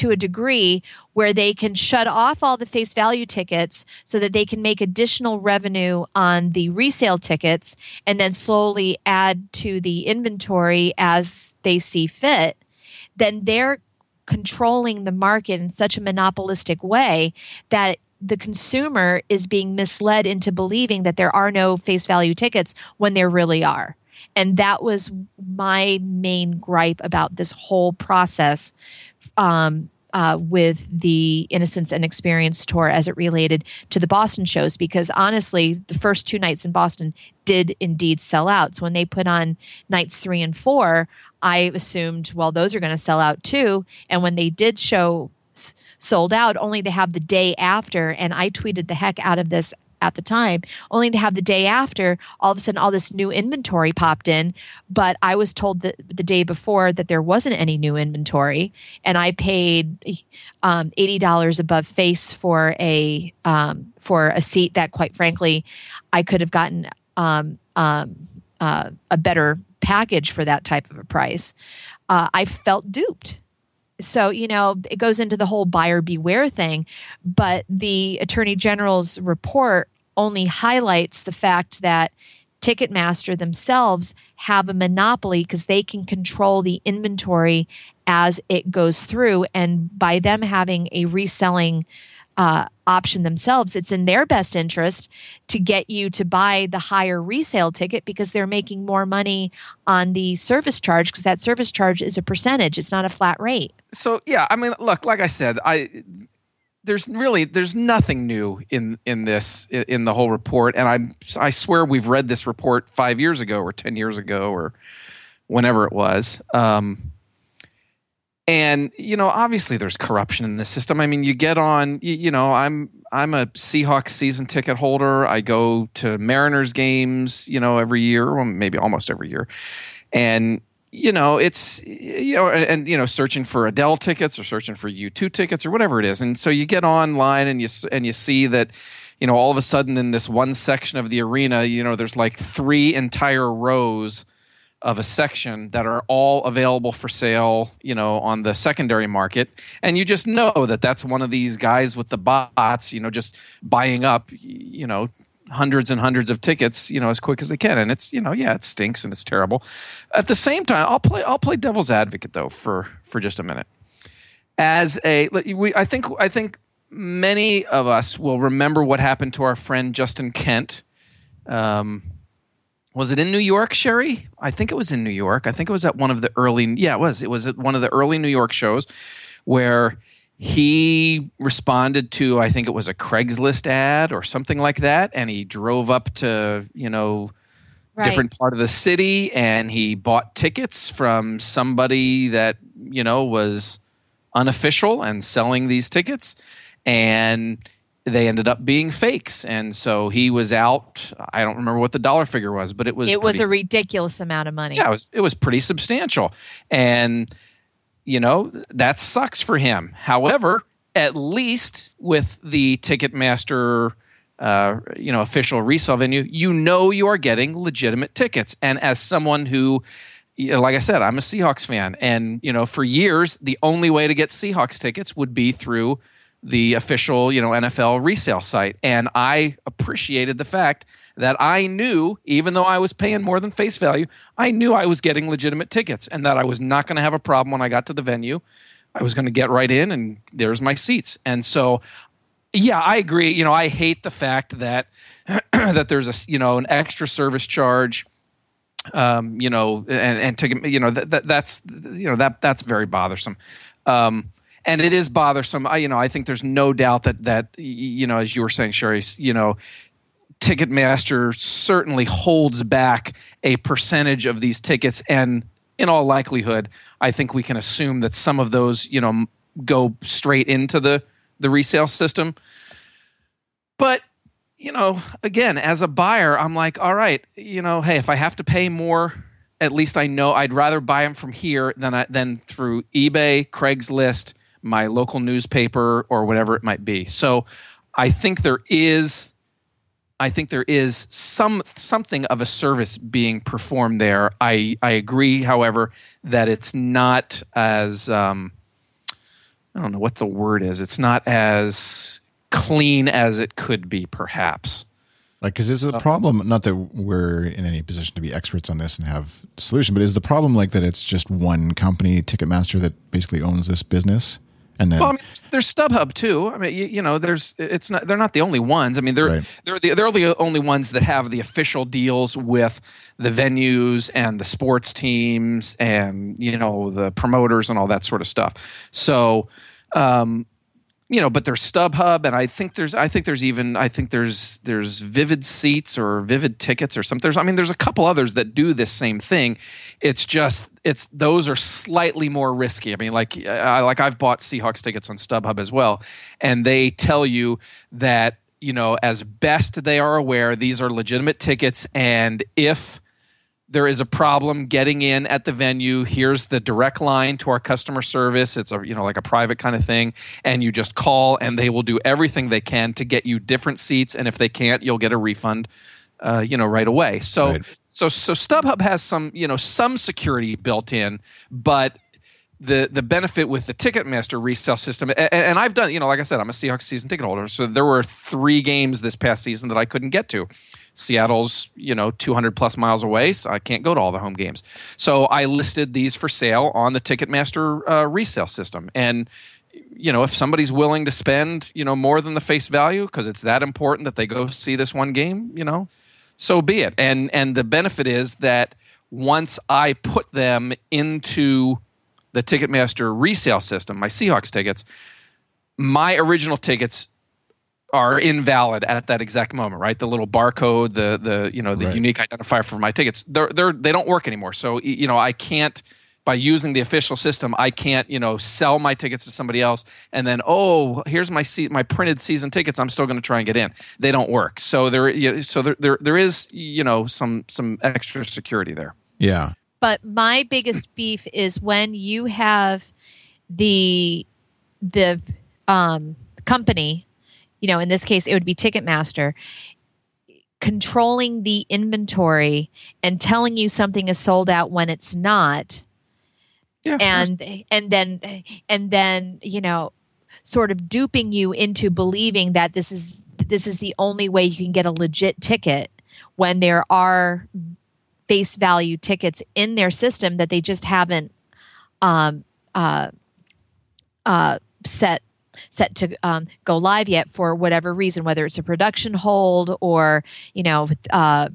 to a degree where they can shut off all the face value tickets so that they can make additional revenue on the resale tickets and then slowly add to the inventory as they see fit, then they're controlling the market in such a monopolistic way that the consumer is being misled into believing that there are no face value tickets when there really are. And that was my main gripe about this whole process um, uh, with the Innocence and Experience tour as it related to the Boston shows, because honestly, the first two nights in Boston did indeed sell out. So when they put on nights three and four, I assumed, well, those are going to sell out too. And when they did show sold out, only to have the day after, and I tweeted the heck out of this at the time, only to have the day after, all of a sudden, all this new inventory popped in. But I was told that the day before that there wasn't any new inventory, and I paid um, eighty dollars above face for a um, for a seat that, quite frankly, I could have gotten um, um, uh, a better package for that type of a price. Uh, I felt duped. So, you know, it goes into the whole buyer beware thing, but the Attorney General's report only highlights the fact that Ticketmaster themselves have a monopoly because they can control the inventory as it goes through. And by them having a reselling uh, option themselves, it's in their best interest to get you to buy the higher resale ticket because they're making more money on the service charge because that service charge is a percentage, it's not a flat rate. So, yeah, I mean, look, like I said, I there's really there's nothing new in in this in the whole report. And i i swear we've read this report 5 years ago or 10 years ago or whenever it was. Um, and you know obviously there's corruption in the system. I mean you get on you, you, know i'm i'm a seahawks season ticket holder. I go to mariners games you know every year well maybe almost every year. And you know it's you know and, you know searching for adele tickets or searching for u2 tickets or whatever it is. And so you get online and you and you see that you know all of a sudden in this one section of the arena you know there's like three entire rows of a section that are all available for sale, you know, on the secondary market, and you just know that that's one of these guys with the bots, you know, just buying up, you know, hundreds and hundreds of tickets, you know, as quick as they can, and it's, you know, yeah, it stinks and it's terrible. At the same time, I'll play, I'll play devil's advocate though for for just a minute. As a, we, I think, I think many of us will remember what happened to our friend Justin Kent. Um, was it in New York, Sherry? I think it was in New York. I think it was at one of the early yeah, it was. It was at one of the early New York shows where he responded to I think it was a Craigslist ad or something like that and he drove up to, you know, right. different part of the city and he bought tickets from somebody that, you know, was unofficial and selling these tickets and they ended up being fakes. And so he was out. I don't remember what the dollar figure was but it was it was a ridiculous amount of money. Yeah it was it was pretty substantial. And you know that sucks for him. However at least with the ticketmaster uh, you know official resale venue you know you are getting legitimate tickets. And as someone who like I said, I'm a Seahawks fan, and you know, for years, the only way to get Seahawks tickets would be through the official, you know, NFL resale site. And I appreciated the fact that I knew, even though I was paying more than face value, I knew I was getting legitimate tickets and that I was not going to have a problem when I got to the venue. I was going to get right in and there's my seats. And so yeah, I agree. You know, I hate the fact that that there's a, you know, an extra service charge um, you know, and, and to, you know, that, that that's, you know, that, that's very bothersome. Um, and it is bothersome. I, you know, I think there's no doubt that that you know, as you were saying, Sherry, you know, Ticketmaster certainly holds back a percentage of these tickets, and in all likelihood, I think we can assume that some of those, you know, go straight into the the resale system. But you know, again, as a buyer, I'm like, all right, you know, hey, if I have to pay more, at least I know I'd rather buy them from here than I, than through eBay, Craigslist, my local newspaper or whatever it might be. So I think there is I think there is some something of a service being performed there. I I agree, however, that it's not as um, I don't know what the word is. It's not as clean as it could be, perhaps. Like, because is the problem not that we're in any position to be experts on this and have a solution, but is the problem like that it's just one company, Ticketmaster, that basically owns this business? And then, well, I mean, there's StubHub too. I mean, you, you, know, there's it's not they're not the only ones. I mean, they're right. they're the, they're the only ones that have the official deals with the venues and the sports teams and you know the promoters and all that sort of stuff. So, um, you know, but there's StubHub, and I think there's, I think there's even, I think there's, there's Vivid Seats or Vivid Tickets or something. There's, I mean, there's a couple others that do this same thing. It's just, it's those are slightly more risky. I mean, like, I, like I've bought Seahawks tickets on StubHub as well, and they tell you that you know, as best they are aware, these are legitimate tickets, and if there is a problem getting in at the venue. Here's the direct line to our customer service. It's a you know like a private kind of thing. And you just call and they will do everything they can to get you different seats. And if they can't you'll get a refund uh, you know right away. So right. so so StubHub has some you know some security built in but the the benefit with the Ticketmaster resale system, and, and, I've done, you know, like I said, I'm a Seahawks season ticket holder, so there were three games this past season that I couldn't get to. Seattle's, you know, 200 plus miles away, so I can't go to all the home games. So I listed these for sale on the Ticketmaster uh, resale system, and you know, if somebody's willing to spend, you know, more than the face value because it's that important that they go see this one game, you know, so be it. And and the benefit is that once I put them into the Ticketmaster resale system, my Seahawks tickets, my original tickets are invalid at that exact moment, right? The little barcode, the the you know the right. unique identifier for my tickets, they're they're they don't work anymore. So you know I can't by using the official system, I can't you know sell my tickets to somebody else and then oh here's my se- my printed season tickets. I'm still going to try and get in. They don't work. So there you know, so there, there there is you know some some extra security there. Yeah. But my biggest beef is when you have the the um, company, you know, in this case it would be Ticketmaster, controlling the inventory and telling you something is sold out when it's not. Yeah, and and then and then you know sort of duping you into believing that this is this is the only way you can get a legit ticket when there are face value tickets in their system that they just haven't um, uh, uh, set set to um, go live yet for whatever reason, whether it's a production hold or you know uh,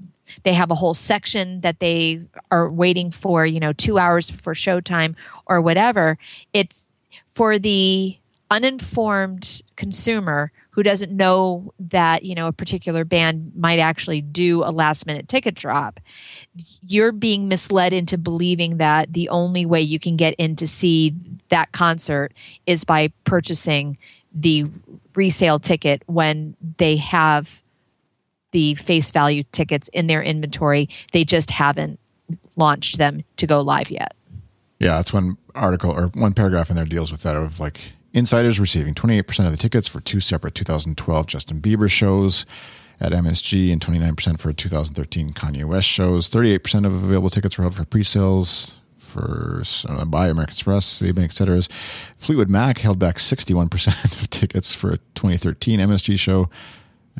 they have a whole section that they are waiting for, you know, two hours before showtime or whatever. It's for the uninformed consumer who doesn't know that you know a particular band might actually do a last minute ticket drop you're being misled into believing that the only way you can get in to see that concert is by purchasing the resale ticket when they have the face value tickets in their inventory. They just haven't launched them to go live yet. Yeah that's one article or one paragraph in there deals with that of like Insiders receiving 28% of the tickets for two separate 2012 Justin Bieber shows at MSG and 29% for 2013 Kanye West shows. 38% of available tickets were held for pre-sales for uh, by American Express, Citibank, etc. Fleetwood Mac held back 61% of tickets for a 2013 MSG show,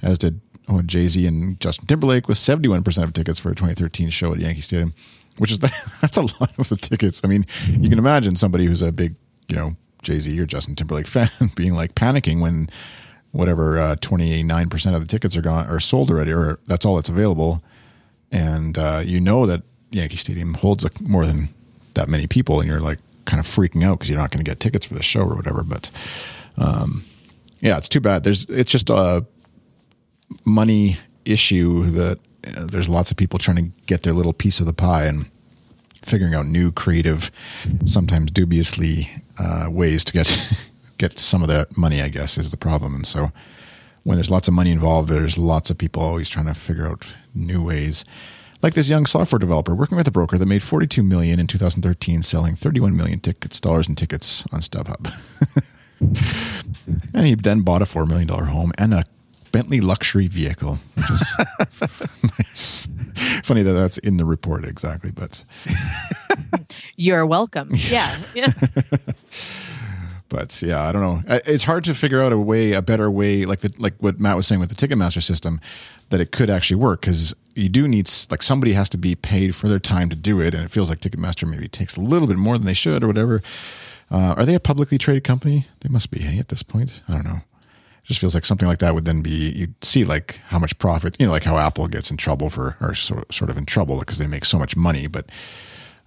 as did oh, Jay Z and Justin Timberlake with 71% of tickets for a 2013 show at Yankee Stadium, which is that's a lot of the tickets. I mean, you can imagine somebody who's a big, you know, Jay Z or Justin Timberlake fan being like panicking when whatever twenty nine percent of the tickets are gone or sold already, or that's all that's available, and uh, you know that Yankee Stadium holds a, more than that many people, and you're like kind of freaking out because you're not going to get tickets for the show or whatever. But um, yeah, it's too bad. There's it's just a money issue that uh, there's lots of people trying to get their little piece of the pie and figuring out new creative, sometimes dubiously uh, ways to get get some of that money. I guess is the problem, and so when there's lots of money involved, there's lots of people always trying to figure out new ways. Like this young software developer working with a broker that made 42 million in 2013, selling 31 million tickets, dollars in tickets on StubHub. and he then bought a $4 million home and a Bentley luxury vehicle, which is nice. Funny that that's in the report exactly, but you're welcome. Yeah. yeah. but yeah, I don't know. It's hard to figure out a way, a better way, like the like what Matt was saying with the Ticketmaster system, that it could actually work because you do need like somebody has to be paid for their time to do it, and it feels like Ticketmaster maybe takes a little bit more than they should or whatever. Uh, are they a publicly traded company? They must be hey, at this point. I don't know just feels like something like that would then be you'd see like how much profit you know like how apple gets in trouble for or sort of in trouble because they make so much money but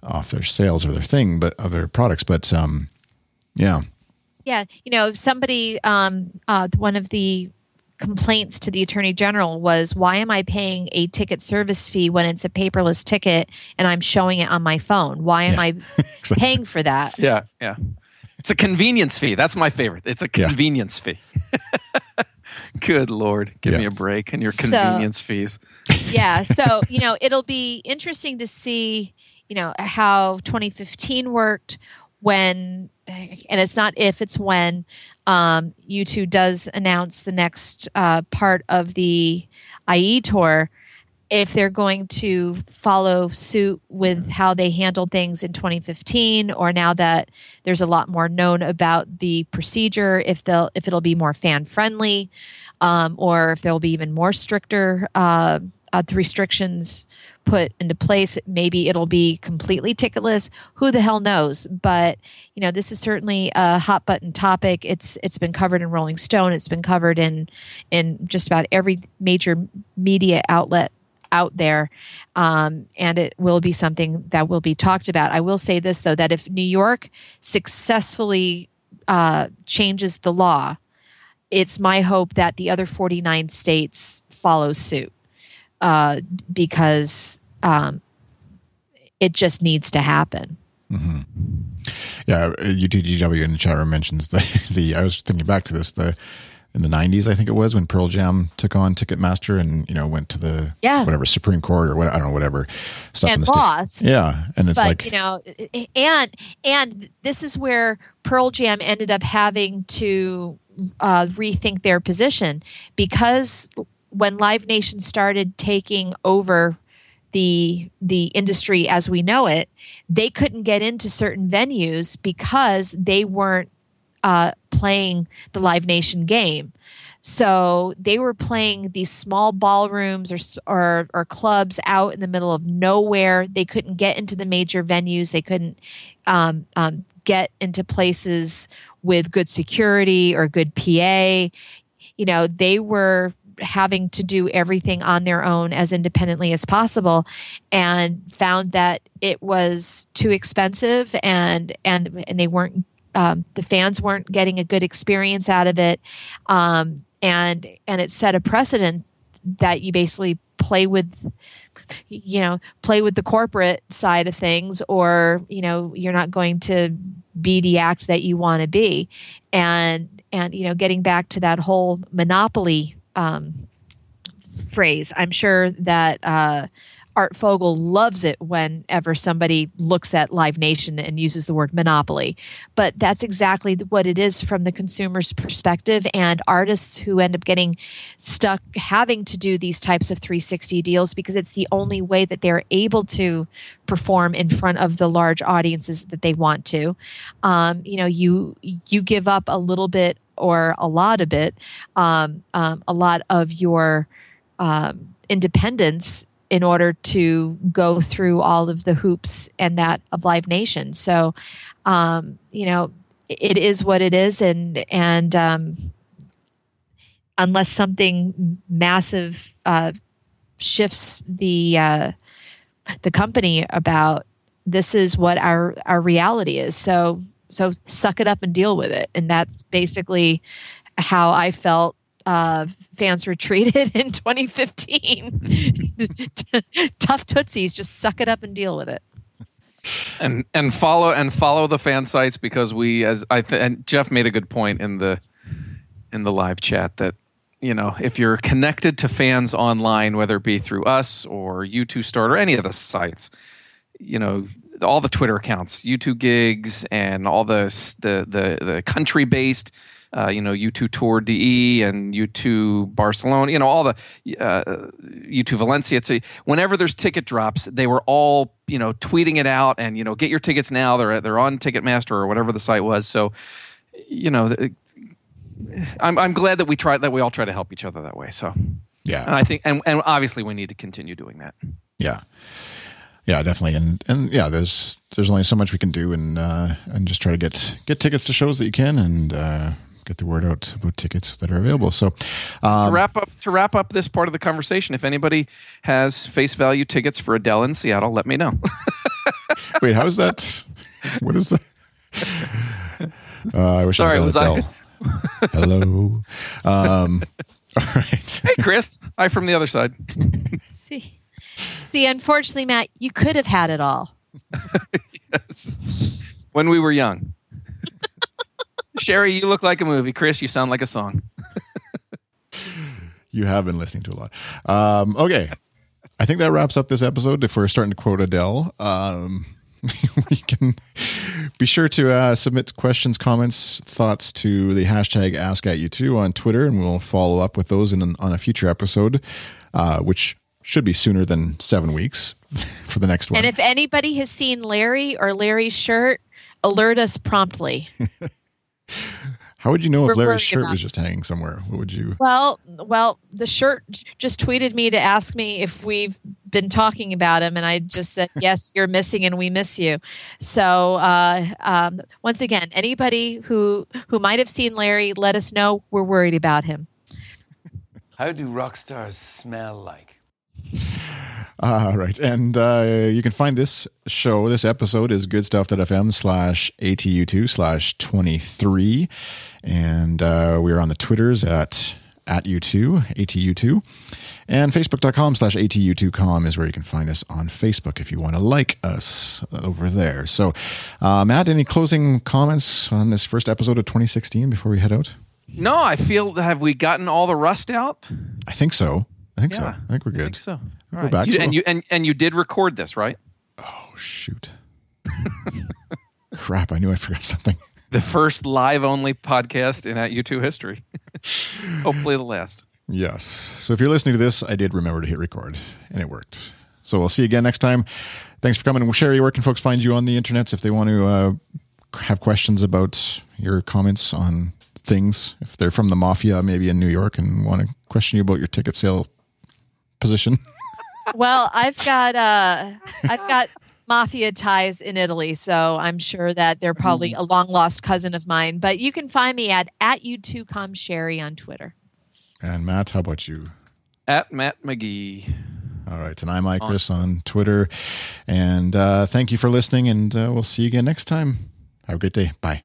off their sales or their thing but other products. But um yeah. Yeah you know somebody um uh one of the complaints to the attorney general was why am i paying a ticket service fee when it's a paperless ticket and i'm showing it on my phone? Why am yeah. i exactly. paying for that? Yeah yeah it's a convenience fee. That's my favorite. It's a convenience yeah. fee. Good Lord. Give yeah. me a break and your convenience so, fees. yeah. So, you know, it'll be interesting to see, you know, how 2015 worked when, and it's not if, it's when um, U2 does announce the next uh, part of the IE tour if they're going to follow suit with how they handled things in 2015 or now that there's a lot more known about the procedure if they'll if it'll be more fan friendly um, or if there'll be even more stricter uh, uh, restrictions put into place maybe it'll be completely ticketless. Who the hell knows? But you know this is certainly a hot button topic. It's it's been covered in rolling stone. It's been covered in in just about every major media outlet out there, um, and it will be something that will be talked about. I will say this though: that if New York successfully uh, changes the law, it's my hope that the other 49 states follow suit uh, because um, it just needs to happen. Mm-hmm. Yeah, UTGW in the chat room mentions the, the. I was thinking back to this. The in the 90s i think it was when pearl jam took on ticketmaster and you know went to the yeah. whatever supreme court or what i don't know whatever stuff and in the lost state. yeah and it's but, like you know and and this is where pearl jam ended up having to uh, rethink their position because when live nation started taking over the the industry as we know it they couldn't get into certain venues because they weren't uh, playing the Live Nation game. So they were playing these small ballrooms or, or, or clubs out in the middle of nowhere. They couldn't get into the major venues. They couldn't um, um, get into places with good security or good PA. You know, they were having to do everything on their own as independently as possible and found that it was too expensive and and and they weren't um, the fans weren't getting a good experience out of it, um, and and it set a precedent that you basically play with you know play with the corporate side of things or you know you're not going to be the act that you want to be. And and you know getting back to that whole monopoly um, phrase i'm sure that uh, Art Fogel loves it whenever somebody looks at Live Nation and uses the word monopoly. But that's exactly what it is from the consumer's perspective. And artists who end up getting stuck having to do these types of 360 deals because it's the only way that they're able to perform in front of the large audiences that they want to. Um, you know, you you give up a little bit or a lot of it, um, um, a lot of your um, independence in order to go through all of the hoops and that of Live Nation. So, um, you know, it is what it is, and and um, unless something massive uh, shifts the uh, the company about this is what our our reality is. So so suck it up and deal with it, and that's basically how I felt uh, fans retreated in 2015. Tough tootsies, just suck it up and deal with it. And and follow and follow the fan sites because we as I th- and Jeff made a good point in the in the live chat that you know if you're connected to fans online, whether it be through us or U2 Start or any of the sites, you know all the Twitter accounts, U2 gigs, and all the the the, the country based uh, you know, U2 Tour DE and U2 Barcelona, you know, all the uh, U2 Valencia. So whenever there's ticket drops, they were all, you know, tweeting it out and, you know, get your tickets now. They're, they're on Ticketmaster or whatever the site was. So, you know, I'm, I'm glad that we try that we all try to help each other that way. So, yeah. And I think, and, and obviously we need to continue doing that. Yeah. Yeah, definitely, and and yeah, there's there's only so much we can do, and uh, and just try to get get tickets to shows that you can, and uh, get the word out about tickets that are available. So um, to wrap up to wrap up this part of the conversation, if anybody has face value tickets for Adele in Seattle, let me know. wait, how is that? What is that? Uh, I wish Sorry, I was Adele. I? Hello. Um, all right. Hey, Chris. Hi from the other side. See, see. Unfortunately, Matt, you could have had it all. yes, when we were young. Sherry, you look like a movie. Chris, you sound like a song. you have been listening to a lot. Um, okay. Yes. I think that wraps up this episode. If we're starting to quote Adele, um, we can be sure to uh, submit questions, comments, thoughts to the hashtag Ask at U2 on Twitter, and we'll follow up with those in an, on a future episode, uh, which should be sooner than seven weeks for the next one. And if anybody has seen Larry or Larry's shirt, alert us promptly. How would you know if Larry's shirt about was just hanging somewhere? What would you? Well, well, the shirt just tweeted me to ask me if we've been talking about him, and I just said yes. You're missing, and we miss you. So, uh, um, once again, anybody who who might have seen Larry, let us know. We're worried about him. How do rock stars smell like? All right. And uh, you can find this show, this episode is goodstuff.fm slash ATU2 slash 23. And uh, we are on the Twitters at at U2, ATU2. And Facebook.com slash ATU2com is where you can find us on Facebook if you want to like us over there. So, uh, Matt, any closing comments on this first episode of 2016 before we head out? No, I feel have we gotten all the rust out? I think so. I think so. I think we're I good. think so. We're right. back You- and you and, and you did record this, right? Oh, shoot. Crap, I knew I forgot something. The first live only podcast in at U2 history. Hopefully the last. Yes. So if you're listening to this, I did remember to hit record, and it worked. So we'll see you again next time. Thanks for coming. Sherry, where can folks find you on the internet if they want to uh, have questions about your comments on things? If they're from the mafia, maybe in New York, and want to question you about your ticket sale position. Well, I've got uh, I've got mafia ties in Italy, so I'm sure that they're probably a long lost cousin of mine. But you can find me at at u2com sherry on Twitter. And Matt, how about you? At Matt McGee. All right. And I'm Mike Chris on Twitter. And uh, thank you for listening, and uh, we'll see you again next time. Have a great day. Bye.